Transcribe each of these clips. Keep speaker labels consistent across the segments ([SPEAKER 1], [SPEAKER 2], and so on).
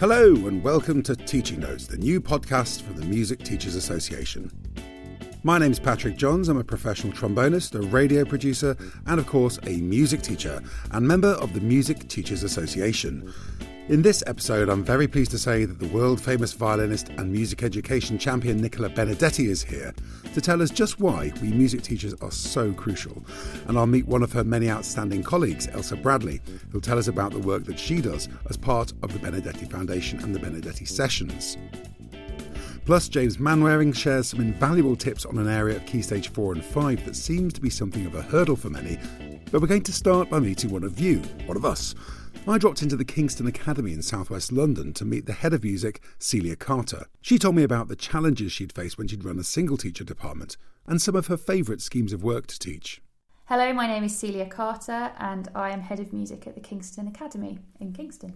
[SPEAKER 1] Hello, and welcome to Teaching Notes, the new podcast from the Music Teachers Association. My name's Patrick Johns. I'm a professional trombonist, a radio producer, and of course, a music teacher and member of the Music Teachers Association. In this episode, I'm very pleased to say that the world famous violinist and music education champion Nicola Benedetti is here to tell us just why we music teachers are so crucial. And I'll meet one of her many outstanding colleagues, Elsa Bradley, who'll tell us about the work that she does as part of the Benedetti Foundation and the Benedetti Sessions. Plus, James Manwaring shares some invaluable tips on an area of Key Stage 4 and 5 that seems to be something of a hurdle for many. But we're going to start by meeting one of you, one of us, I dropped into the Kingston Academy in southwest London to meet the head of music, Celia Carter. She told me about the challenges she'd faced when she'd run a single teacher department and some of her favourite schemes of work to teach.
[SPEAKER 2] Hello, my name is Celia Carter and I am head of music at the Kingston Academy in Kingston.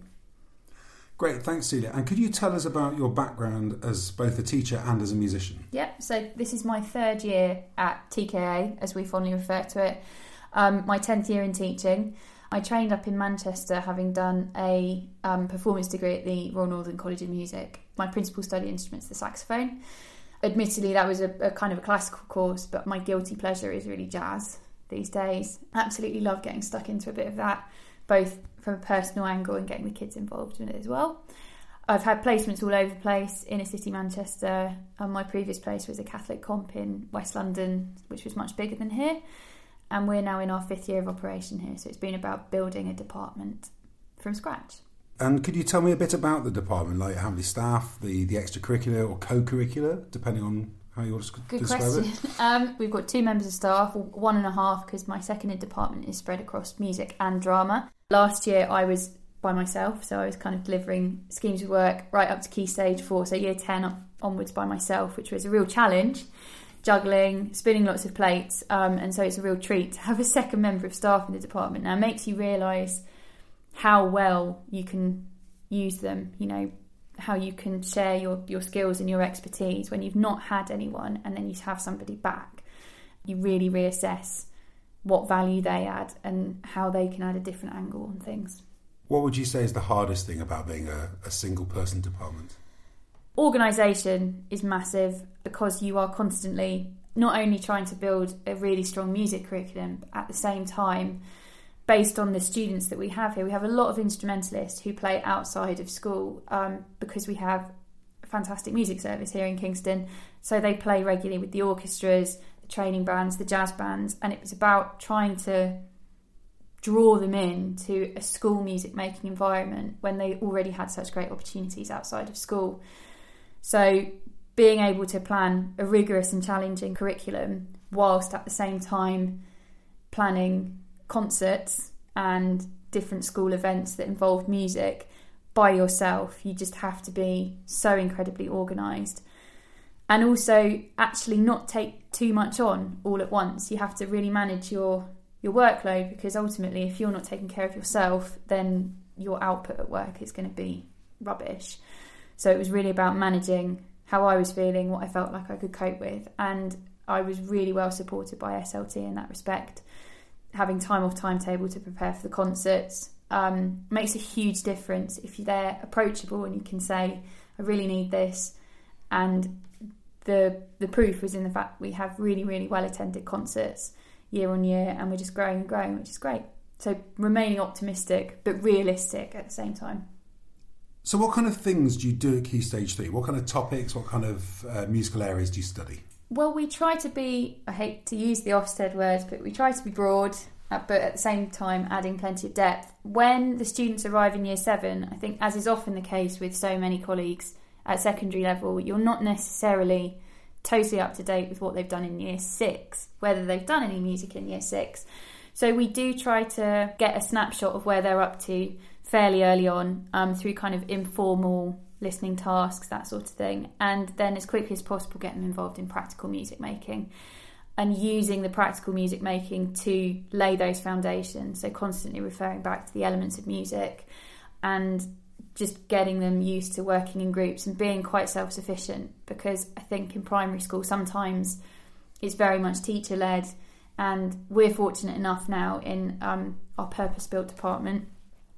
[SPEAKER 1] Great, thanks, Celia. And could you tell us about your background as both a teacher and as a musician?
[SPEAKER 2] Yep, so this is my third year at TKA, as we fondly refer to it, um, my 10th year in teaching. I trained up in Manchester, having done a um, performance degree at the Royal Northern College of Music. My principal study instrument's the saxophone. Admittedly, that was a, a kind of a classical course, but my guilty pleasure is really jazz these days. Absolutely love getting stuck into a bit of that, both from a personal angle and getting the kids involved in it as well. I've had placements all over the place, inner city Manchester. And my previous place was a Catholic comp in West London, which was much bigger than here and we're now in our fifth year of operation here. So it's been about building a department from scratch.
[SPEAKER 1] And could you tell me a bit about the department, like how many staff, the, the extracurricular or co-curricular, depending on how you want to
[SPEAKER 2] Good
[SPEAKER 1] describe
[SPEAKER 2] question.
[SPEAKER 1] it?
[SPEAKER 2] Um, we've got two members of staff, one and a half, because my second in department is spread across music and drama. Last year I was by myself, so I was kind of delivering schemes of work right up to key stage four, so year 10 onwards by myself, which was a real challenge juggling, spinning lots of plates, um, and so it's a real treat to have a second member of staff in the department. Now, it makes you realise how well you can use them. You know how you can share your your skills and your expertise when you've not had anyone, and then you have somebody back. You really reassess what value they add and how they can add a different angle on things.
[SPEAKER 1] What would you say is the hardest thing about being a, a single person department?
[SPEAKER 2] Organisation is massive because you are constantly not only trying to build a really strong music curriculum, but at the same time, based on the students that we have here, we have a lot of instrumentalists who play outside of school um, because we have a fantastic music service here in Kingston. So they play regularly with the orchestras, the training bands, the jazz bands, and it was about trying to draw them in to a school music making environment when they already had such great opportunities outside of school. So, being able to plan a rigorous and challenging curriculum whilst at the same time planning concerts and different school events that involve music by yourself, you just have to be so incredibly organised. And also, actually, not take too much on all at once. You have to really manage your your workload because ultimately, if you're not taking care of yourself, then your output at work is going to be rubbish. So it was really about managing how I was feeling, what I felt like I could cope with, and I was really well supported by SLT in that respect. Having time off timetable to prepare for the concerts um, makes a huge difference if you're there approachable and you can say, "I really need this," and the the proof was in the fact we have really really well attended concerts year on year, and we're just growing and growing, which is great. So remaining optimistic but realistic at the same time.
[SPEAKER 1] So, what kind of things do you do at Key Stage 3? What kind of topics, what kind of uh, musical areas do you study?
[SPEAKER 2] Well, we try to be, I hate to use the Ofsted words, but we try to be broad, uh, but at the same time adding plenty of depth. When the students arrive in year seven, I think, as is often the case with so many colleagues at secondary level, you're not necessarily totally up to date with what they've done in year six, whether they've done any music in year six. So we do try to get a snapshot of where they're up to fairly early on um, through kind of informal listening tasks, that sort of thing, and then as quickly as possible get them involved in practical music making and using the practical music making to lay those foundations. So, constantly referring back to the elements of music and just getting them used to working in groups and being quite self sufficient because I think in primary school sometimes it's very much teacher led. And we're fortunate enough now in um, our purpose built department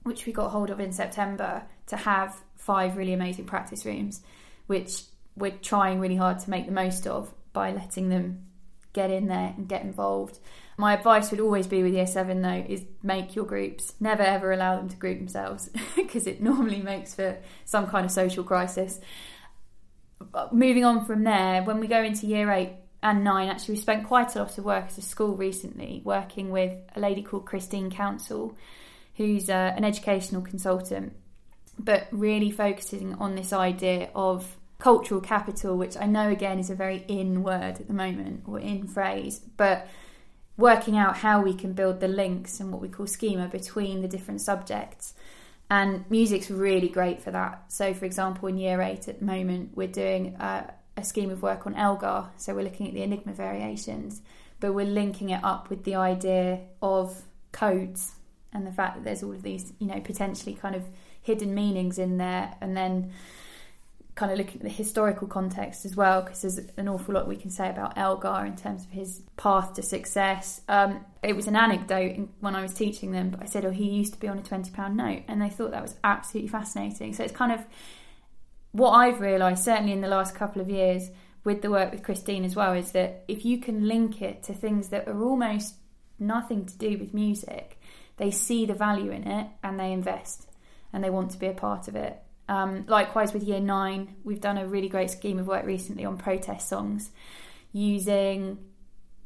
[SPEAKER 2] which we got hold of in September, to have five really amazing practice rooms, which we're trying really hard to make the most of by letting them get in there and get involved. My advice would always be with year seven though is make your groups. Never ever allow them to group themselves because it normally makes for some kind of social crisis. But moving on from there, when we go into year eight and nine, actually, we spent quite a lot of work as a school recently working with a lady called Christine Counsell, who's uh, an educational consultant, but really focusing on this idea of cultural capital, which I know again is a very in word at the moment or in phrase, but working out how we can build the links and what we call schema between the different subjects. And music's really great for that. So, for example, in year eight at the moment, we're doing a, a scheme of work on Elgar. So, we're looking at the Enigma variations, but we're linking it up with the idea of codes and the fact that there's all of these, you know, potentially kind of hidden meanings in there. And then kind of looking at the historical context as well, because there's an awful lot we can say about Elgar in terms of his path to success. Um, it was an anecdote when I was teaching them, but I said, "Oh, he used to be on a twenty pound note," and they thought that was absolutely fascinating. So it's kind of what I've realised, certainly in the last couple of years, with the work with Christine as well, is that if you can link it to things that are almost nothing to do with music, they see the value in it and they invest and they want to be a part of it. Um, likewise, with year nine, we've done a really great scheme of work recently on protest songs using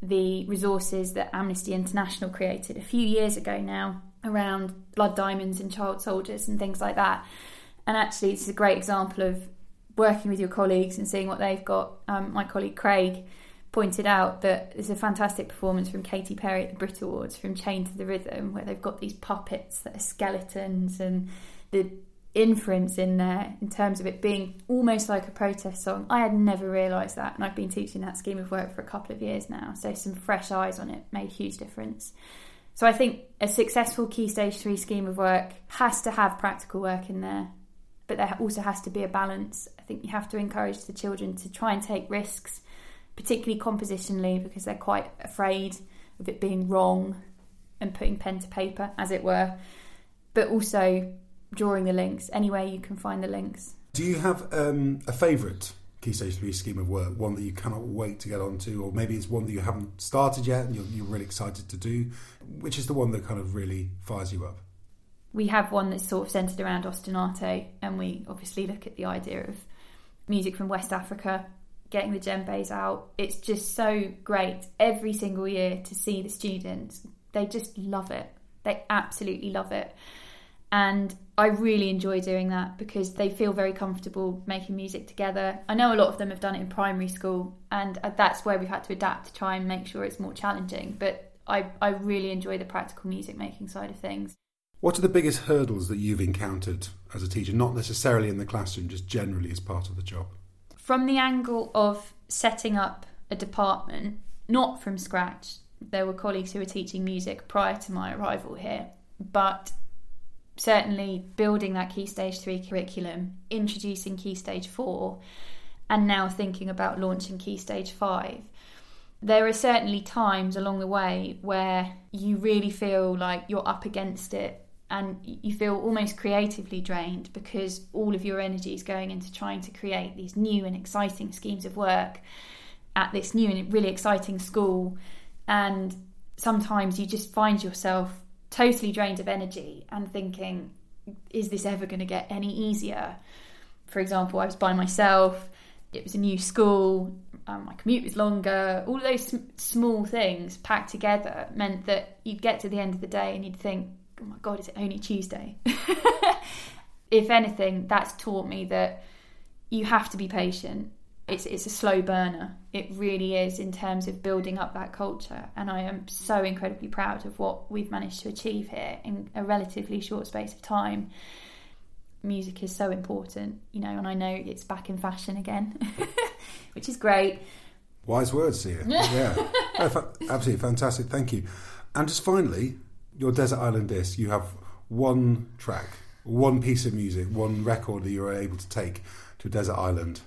[SPEAKER 2] the resources that Amnesty International created a few years ago now around blood diamonds and child soldiers and things like that. And actually, it's a great example of working with your colleagues and seeing what they've got. Um, my colleague Craig pointed out that there's a fantastic performance from Katy Perry at the Brit Awards from Chained to the Rhythm, where they've got these puppets that are skeletons and the inference in there in terms of it being almost like a protest song. I had never realised that, and I've been teaching that scheme of work for a couple of years now, so some fresh eyes on it made a huge difference. So I think a successful Key Stage 3 scheme of work has to have practical work in there, but there also has to be a balance. I think you have to encourage the children to try and take risks, particularly compositionally, because they're quite afraid of it being wrong and putting pen to paper, as it were, but also drawing the links anywhere you can find the links.
[SPEAKER 1] Do you have um, a favourite Key Stage 3 scheme of work, one that you cannot wait to get onto, or maybe it's one that you haven't started yet and you're, you're really excited to do? Which is the one that kind of really fires you up?
[SPEAKER 2] We have one that's sort of centred around ostinato, and we obviously look at the idea of music from West Africa, getting the djembes out. It's just so great every single year to see the students. They just love it. They absolutely love it. And I really enjoy doing that because they feel very comfortable making music together. I know a lot of them have done it in primary school, and uh, that's where we've had to adapt to try and make sure it's more challenging. But I, I really enjoy the practical music making side of things.
[SPEAKER 1] What are the biggest hurdles that you've encountered as a teacher, not necessarily in the classroom, just generally as part of the job?
[SPEAKER 2] From the angle of setting up a department, not from scratch, there were colleagues who were teaching music prior to my arrival here, but certainly building that key stage 3 curriculum introducing key stage 4 and now thinking about launching key stage 5 there are certainly times along the way where you really feel like you're up against it and you feel almost creatively drained because all of your energy is going into trying to create these new and exciting schemes of work at this new and really exciting school and sometimes you just find yourself totally drained of energy and thinking, is this ever going to get any easier? For example, I was by myself, it was a new school, um, my commute was longer, all those sm- small things packed together meant that you'd get to the end of the day and you'd think, oh my God, is it only Tuesday? if anything, that's taught me that you have to be patient it's it's a slow burner. It really is in terms of building up that culture, and I am so incredibly proud of what we've managed to achieve here in a relatively short space of time. Music is so important, you know, and I know it's back in fashion again, which is great.
[SPEAKER 1] Wise words here. yeah, oh, absolutely fantastic. Thank you. And just finally, your Desert Island disc. You have one track, one piece of music, one record that you are able to take to a desert island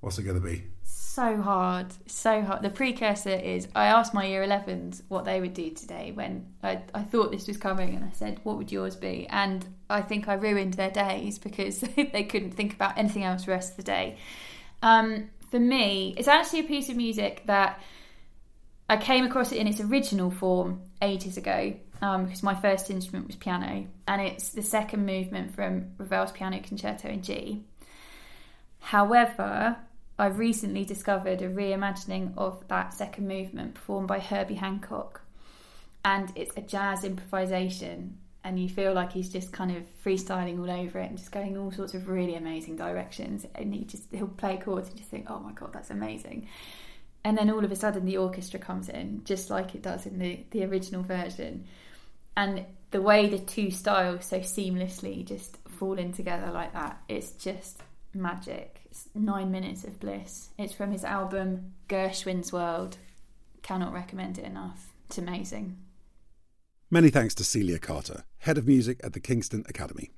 [SPEAKER 1] What's it going to be?
[SPEAKER 2] so hard, so hard. The precursor is I asked my year 11s what they would do today when I, I thought this was coming, and I said, What would yours be? And I think I ruined their days because they couldn't think about anything else the rest of the day. Um, for me, it's actually a piece of music that I came across it in its original form ages ago um, because my first instrument was piano, and it's the second movement from Ravel's Piano Concerto in G. However, I've recently discovered a reimagining of that second movement performed by Herbie Hancock, and it's a jazz improvisation. And you feel like he's just kind of freestyling all over it and just going all sorts of really amazing directions. And he just he'll play chords and just think, "Oh my god, that's amazing!" And then all of a sudden, the orchestra comes in, just like it does in the the original version. And the way the two styles so seamlessly just fall in together like that, it's just magic. It's nine minutes of bliss. It's from his album Gershwin's World. Cannot recommend it enough. It's amazing.
[SPEAKER 1] Many thanks to Celia Carter, Head of Music at the Kingston Academy.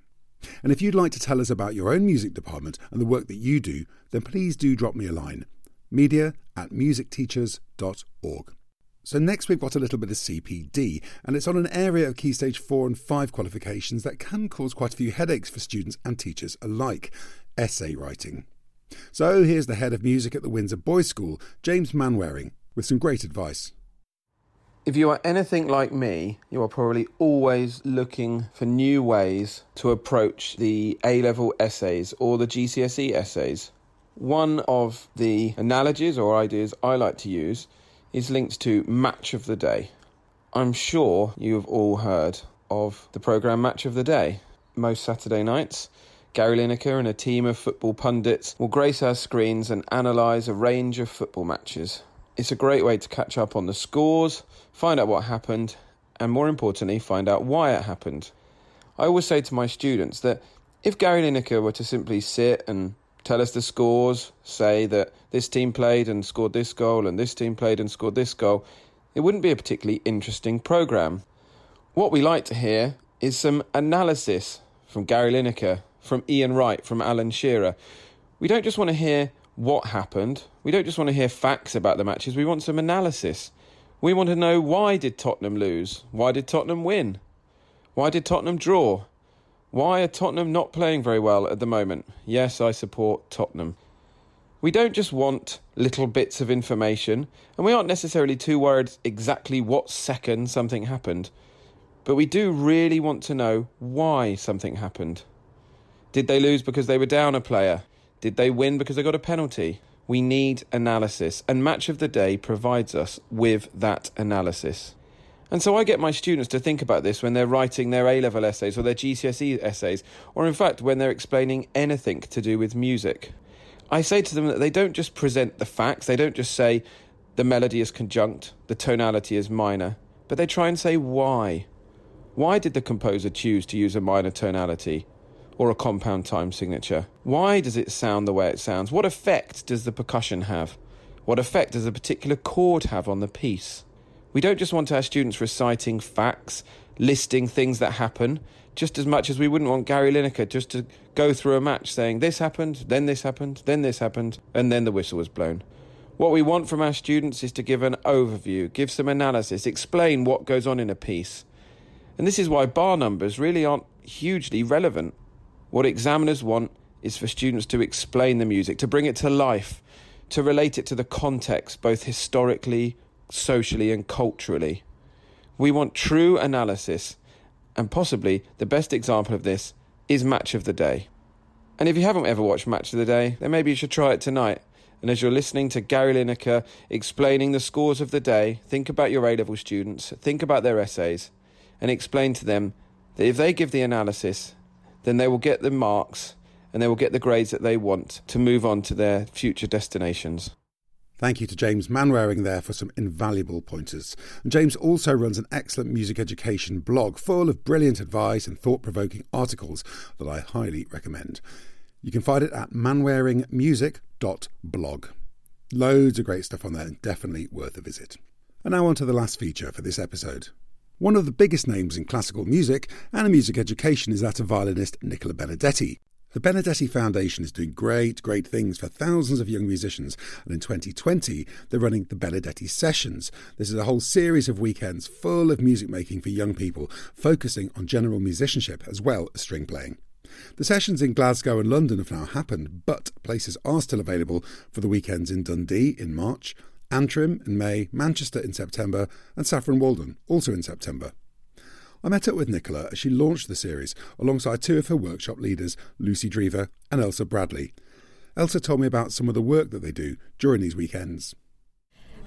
[SPEAKER 1] And if you'd like to tell us about your own music department and the work that you do, then please do drop me a line media at musicteachers.org. So, next we've got a little bit of CPD, and it's on an area of Key Stage 4 and 5 qualifications that can cause quite a few headaches for students and teachers alike essay writing. So here's the head of music at the Windsor Boys School, James Manwaring, with some great advice.
[SPEAKER 3] If you are anything like me, you are probably always looking for new ways to approach the A level essays or the GCSE essays. One of the analogies or ideas I like to use is linked to Match of the Day. I'm sure you have all heard of the programme Match of the Day. Most Saturday nights, Gary Lineker and a team of football pundits will grace our screens and analyse a range of football matches. It's a great way to catch up on the scores, find out what happened, and more importantly, find out why it happened. I always say to my students that if Gary Lineker were to simply sit and tell us the scores, say that this team played and scored this goal and this team played and scored this goal, it wouldn't be a particularly interesting programme. What we like to hear is some analysis from Gary Lineker from Ian Wright, from Alan Shearer. We don't just want to hear what happened. We don't just want to hear facts about the matches. We want some analysis. We want to know why did Tottenham lose? Why did Tottenham win? Why did Tottenham draw? Why are Tottenham not playing very well at the moment? Yes, I support Tottenham. We don't just want little bits of information, and we aren't necessarily too worried exactly what second something happened, but we do really want to know why something happened. Did they lose because they were down a player? Did they win because they got a penalty? We need analysis, and Match of the Day provides us with that analysis. And so I get my students to think about this when they're writing their A level essays or their GCSE essays, or in fact when they're explaining anything to do with music. I say to them that they don't just present the facts, they don't just say the melody is conjunct, the tonality is minor, but they try and say why. Why did the composer choose to use a minor tonality? or a compound time signature? Why does it sound the way it sounds? What effect does the percussion have? What effect does a particular chord have on the piece? We don't just want our students reciting facts, listing things that happen, just as much as we wouldn't want Gary Lineker just to go through a match saying this happened, then this happened, then this happened, and then the whistle was blown. What we want from our students is to give an overview, give some analysis, explain what goes on in a piece. And this is why bar numbers really aren't hugely relevant. What examiners want is for students to explain the music, to bring it to life, to relate it to the context, both historically, socially, and culturally. We want true analysis, and possibly the best example of this is Match of the Day. And if you haven't ever watched Match of the Day, then maybe you should try it tonight. And as you're listening to Gary Lineker explaining the scores of the day, think about your A level students, think about their essays, and explain to them that if they give the analysis, then they will get the marks and they will get the grades that they want to move on to their future destinations.
[SPEAKER 1] Thank you to James Manwaring there for some invaluable pointers. James also runs an excellent music education blog full of brilliant advice and thought provoking articles that I highly recommend. You can find it at manwaringmusic.blog. Loads of great stuff on there, definitely worth a visit. And now on to the last feature for this episode. One of the biggest names in classical music and music education is that of violinist Nicola Benedetti. The Benedetti Foundation is doing great, great things for thousands of young musicians, and in 2020 they're running the Benedetti Sessions. This is a whole series of weekends full of music making for young people, focusing on general musicianship as well as string playing. The sessions in Glasgow and London have now happened, but places are still available for the weekends in Dundee in March, Antrim in May, Manchester in September, and Saffron Walden also in September. I met up with Nicola as she launched the series alongside two of her workshop leaders, Lucy Drever and Elsa Bradley. Elsa told me about some of the work that they do during these weekends.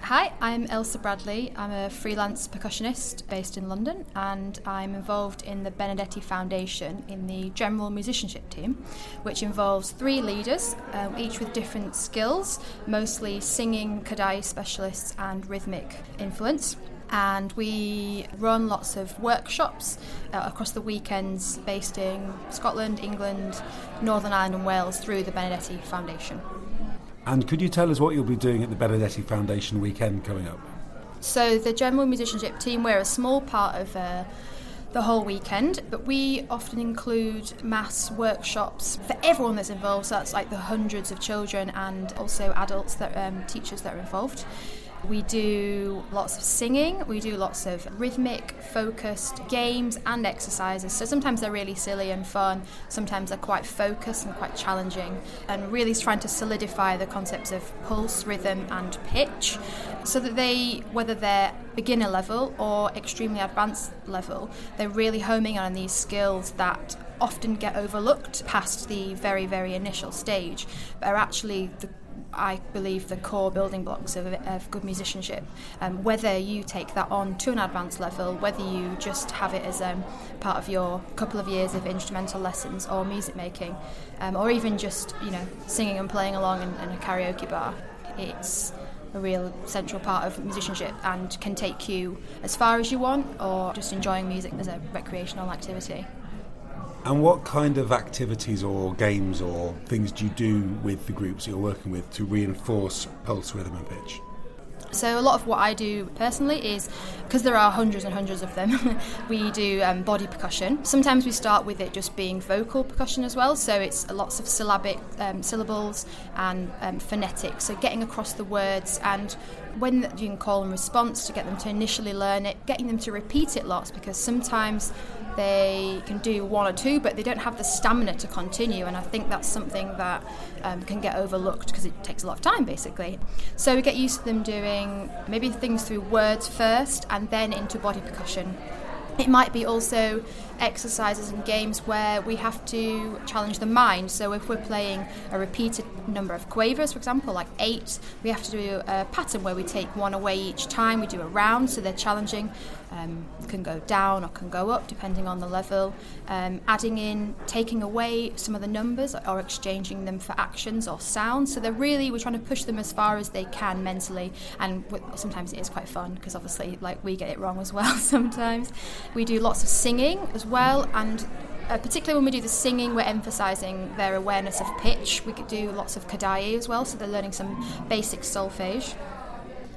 [SPEAKER 4] Hi, I'm Elsa Bradley. I'm a freelance percussionist based in London and I'm involved in the Benedetti Foundation in the general musicianship team, which involves three leaders, um, each with different skills, mostly singing, Kodály specialists, and rhythmic influence and we run lots of workshops uh, across the weekends based in Scotland, England, Northern Ireland, and Wales through the Benedetti Foundation.
[SPEAKER 1] And could you tell us what you'll be doing at the Benedetti Foundation weekend coming up?
[SPEAKER 4] So, the general musicianship team, we're a small part of uh, the whole weekend, but we often include mass workshops for everyone that's involved. So, that's like the hundreds of children and also adults that um, teachers that are involved. We do lots of singing, we do lots of rhythmic, focused games and exercises. So sometimes they're really silly and fun, sometimes they're quite focused and quite challenging, and really trying to solidify the concepts of pulse, rhythm, and pitch so that they, whether they're beginner level or extremely advanced level, they're really homing on these skills that often get overlooked past the very, very initial stage, but are actually the I believe, the core building blocks of, of good musicianship. Um, whether you take that on to an advanced level, whether you just have it as um, part of your couple of years of instrumental lessons or music making, um, or even just you know singing and playing along in, in a karaoke bar, it's a real central part of musicianship and can take you as far as you want, or just enjoying music as a recreational activity.
[SPEAKER 1] And what kind of activities or games or things do you do with the groups you're working with to reinforce pulse, rhythm, and pitch?
[SPEAKER 4] So a lot of what I do personally is because there are hundreds and hundreds of them. we do um, body percussion. Sometimes we start with it just being vocal percussion as well. So it's lots of syllabic um, syllables and um, phonetic. So getting across the words and when you can call and response to get them to initially learn it, getting them to repeat it lots because sometimes they can do one or two, but they don't have the stamina to continue. And I think that's something that um, can get overlooked because it takes a lot of time, basically. So we get used to them doing maybe things through words first and then into body percussion. It might be also exercises and games where we have to challenge the mind. So if we're playing a repeated number of quavers, for example, like eight, we have to do a pattern where we take one away each time. We do a round, so they're challenging. Um, can go down or can go up depending on the level. Um, adding in, taking away some of the numbers or exchanging them for actions or sounds. So they're really we're trying to push them as far as they can mentally, and sometimes it is quite fun because obviously like we get it wrong as well sometimes. We do lots of singing as well, and uh, particularly when we do the singing, we're emphasising their awareness of pitch. We could do lots of Kodály as well, so they're learning some basic solfege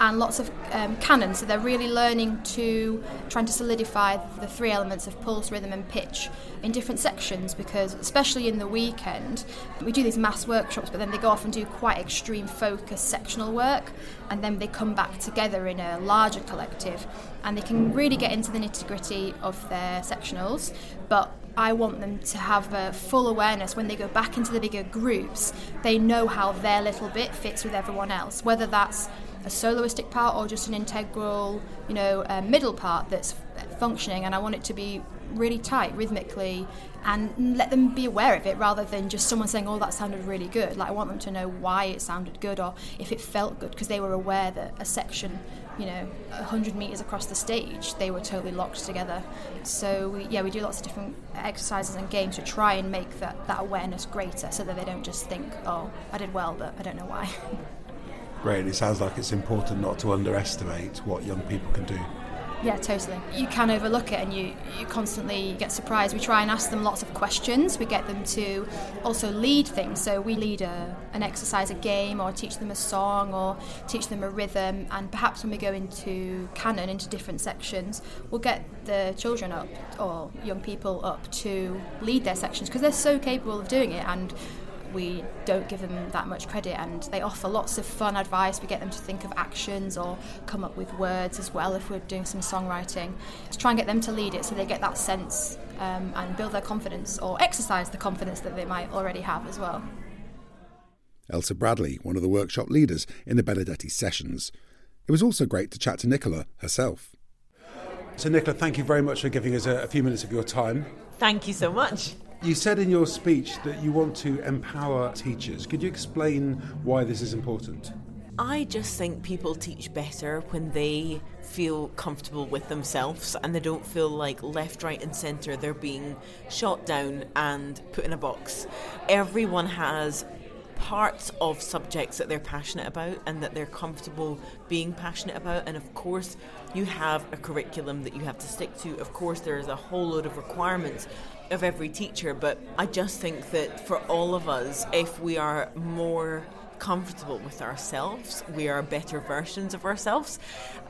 [SPEAKER 4] and lots of um, canons. So they're really learning to trying to solidify the three elements of pulse, rhythm, and pitch in different sections. Because especially in the weekend, we do these mass workshops, but then they go off and do quite extreme focus sectional work, and then they come back together in a larger collective, and they can really get into the nitty gritty of their sectionals, but I want them to have a full awareness when they go back into the bigger groups. They know how their little bit fits with everyone else, whether that's a soloistic part or just an integral, you know, uh, middle part that's functioning. And I want it to be really tight rhythmically and let them be aware of it rather than just someone saying, oh, that sounded really good. Like, I want them to know why it sounded good or if it felt good because they were aware that a section, you know, 100 metres across the stage, they were totally locked together. So, we, yeah, we do lots of different exercises and games to try and make that, that awareness greater so that they don't just think, oh, I did well, but I don't know why.
[SPEAKER 1] Great. It sounds like it's important not to underestimate what young people can do.
[SPEAKER 4] Yeah, totally. You can overlook it and you, you constantly get surprised. We try and ask them lots of questions. We get them to also lead things. So we lead a, an exercise, a game, or teach them a song, or teach them a rhythm. And perhaps when we go into canon, into different sections, we'll get the children up or young people up to lead their sections because they're so capable of doing it. And we don't give them that much credit and they offer lots of fun advice. We get them to think of actions or come up with words as well if we're doing some songwriting. To try and get them to lead it so they get that sense um, and build their confidence or exercise the confidence that they might already have as well.
[SPEAKER 1] Elsa Bradley, one of the workshop leaders in the Benedetti sessions. It was also great to chat to Nicola herself. So, Nicola, thank you very much for giving us a, a few minutes of your time.
[SPEAKER 5] Thank you so much.
[SPEAKER 1] You said in your speech that you want to empower teachers. Could you explain why this is important?
[SPEAKER 5] I just think people teach better when they feel comfortable with themselves and they don't feel like left, right, and centre they're being shot down and put in a box. Everyone has parts of subjects that they're passionate about and that they're comfortable being passionate about. And of course, you have a curriculum that you have to stick to. Of course, there's a whole load of requirements of every teacher, but I just think that for all of us, if we are more comfortable with ourselves, we are better versions of ourselves.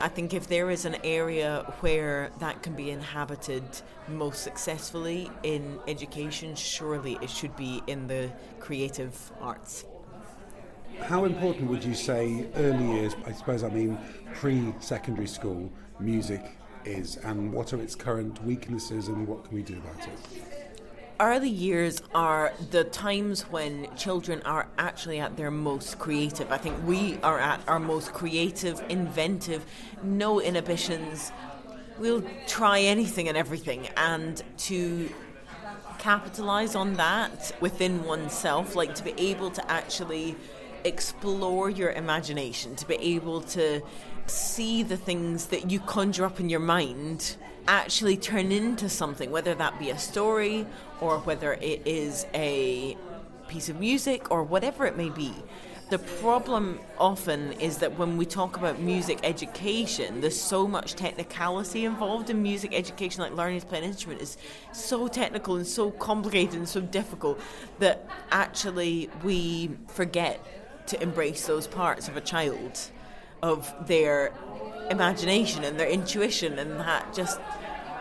[SPEAKER 5] I think if there is an area where that can be inhabited most successfully in education, surely it should be in the creative arts.
[SPEAKER 1] How important would you say early years, I suppose I mean pre secondary school, music is, and what are its current weaknesses, and what can we do about it?
[SPEAKER 5] Early years are the times when children are actually at their most creative. I think we are at our most creative, inventive, no inhibitions. We'll try anything and everything, and to capitalize on that within oneself, like to be able to actually explore your imagination, to be able to see the things that you conjure up in your mind actually turn into something, whether that be a story or whether it is a piece of music or whatever it may be. The problem often is that when we talk about music education, there's so much technicality involved in music education, like learning to play an instrument is so technical and so complicated and so difficult that actually we forget to embrace those parts of a child, of their imagination and their intuition and that just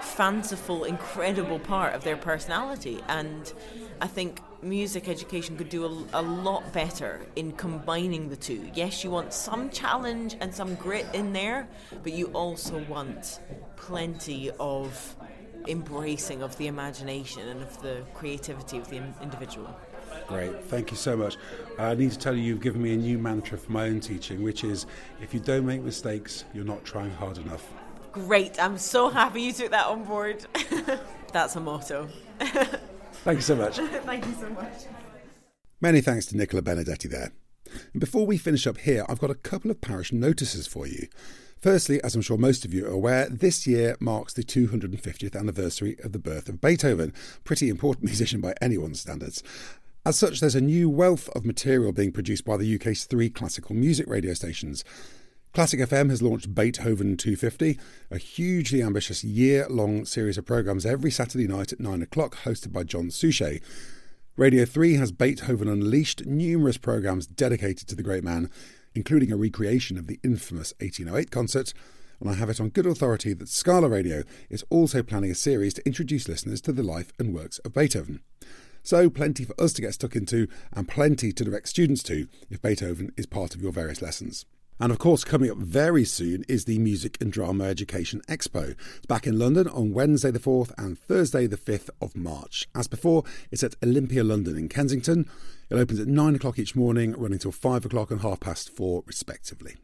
[SPEAKER 5] fanciful, incredible part of their personality. And I think music education could do a, a, lot better in combining the two. Yes, you want some challenge and some grit in there, but you also want plenty of embracing of the imagination and of the creativity of the individual.
[SPEAKER 1] Great, thank you so much. I need to tell you, you've given me a new mantra for my own teaching, which is if you don't make mistakes, you're not trying hard enough.
[SPEAKER 5] Great, I'm so happy you took that on board. That's a motto.
[SPEAKER 1] Thank you so much.
[SPEAKER 5] Thank you so much.
[SPEAKER 1] Many thanks to Nicola Benedetti there. And before we finish up here, I've got a couple of parish notices for you. Firstly, as I'm sure most of you are aware, this year marks the 250th anniversary of the birth of Beethoven, pretty important musician by anyone's standards. As such, there's a new wealth of material being produced by the UK's three classical music radio stations. Classic FM has launched Beethoven 250, a hugely ambitious year long series of programmes every Saturday night at 9 o'clock, hosted by John Suchet. Radio 3 has Beethoven Unleashed, numerous programmes dedicated to the great man, including a recreation of the infamous 1808 concert. And I have it on good authority that Scala Radio is also planning a series to introduce listeners to the life and works of Beethoven. So, plenty for us to get stuck into, and plenty to direct students to if Beethoven is part of your various lessons. And of course, coming up very soon is the Music and Drama Education Expo. It's back in London on Wednesday the 4th and Thursday the 5th of March. As before, it's at Olympia London in Kensington. It opens at 9 o'clock each morning, running till 5 o'clock and half past 4, respectively.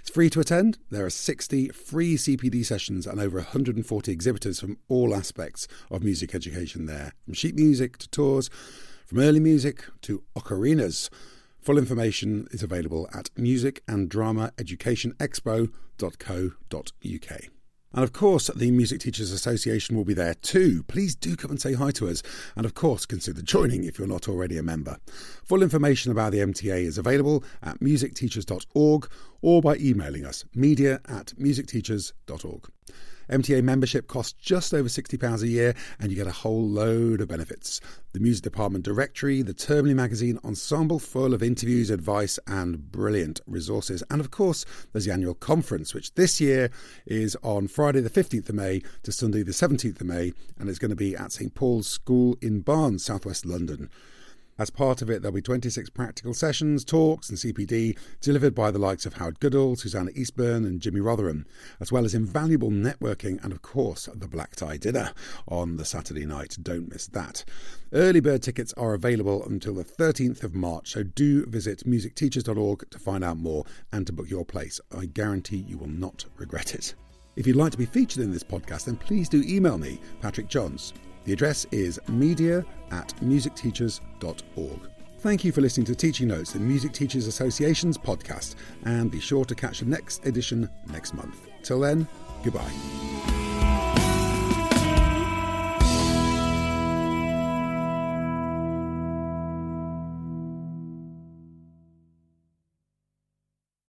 [SPEAKER 1] It's free to attend. There are 60 free CPD sessions and over 140 exhibitors from all aspects of music education there, from sheet music to tours, from early music to ocarinas. Full information is available at musicanddramaeducationexpo.co.uk. And of course, the Music Teachers Association will be there too. Please do come and say hi to us. And of course, consider joining if you're not already a member. Full information about the MTA is available at musicteachers.org or by emailing us media at musicteachers.org. MTA membership costs just over £60 a year and you get a whole load of benefits. The Music Department Directory, the Termly magazine ensemble full of interviews, advice, and brilliant resources. And of course, there's the annual conference, which this year is on Friday the 15th of May to Sunday the 17th of May, and it's going to be at St Paul's School in Barnes, southwest London. As part of it, there'll be 26 practical sessions, talks, and CPD delivered by the likes of Howard Goodall, Susanna Eastburn, and Jimmy Rotheram, as well as invaluable networking and, of course, the black tie dinner on the Saturday night. Don't miss that. Early bird tickets are available until the 13th of March, so do visit musicteachers.org to find out more and to book your place. I guarantee you will not regret it. If you'd like to be featured in this podcast, then please do email me, Patrick Johns. The address is media at musicteachers.org. Thank you for listening to Teaching Notes, the Music Teachers Association's podcast, and be sure to catch the next edition next month. Till then, goodbye.